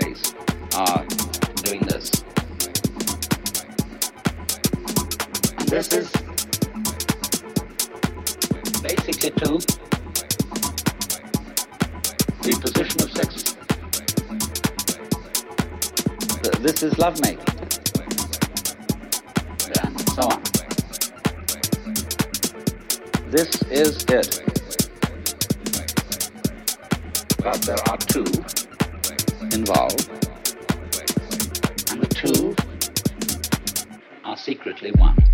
space are doing this. This is basically to the position of sex. This is lovemaking. And so on. This is it. But there are two involved, and the two are secretly one.